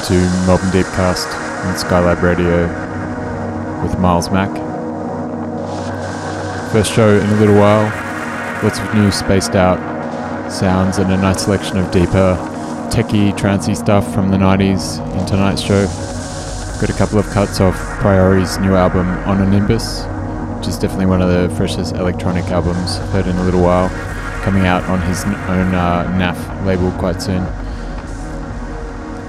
tuned to Melbourne Deepcast on Skylab Radio with Miles Mack. First show in a little while, lots of new spaced out sounds and a nice selection of deeper, techie, trancey stuff from the 90s in tonight's show. Got a couple of cuts off Priori's new album On a Nimbus, which is definitely one of the freshest electronic albums I've heard in a little while, coming out on his own uh, NAFF label quite soon.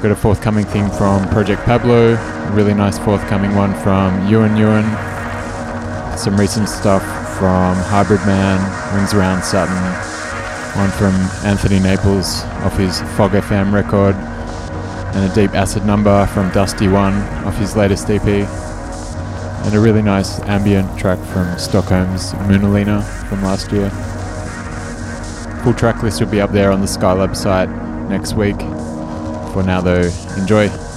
Got a forthcoming thing from Project Pablo, really nice forthcoming one from Ewan Ewan, some recent stuff from Hybrid Man, Rings Around Saturn, one from Anthony Naples off his Fog FM record, and a deep acid number from Dusty One off his latest EP, and a really nice ambient track from Stockholm's Moonalina from last year. Full track list will be up there on the Skylab site next week. For now, though, enjoy.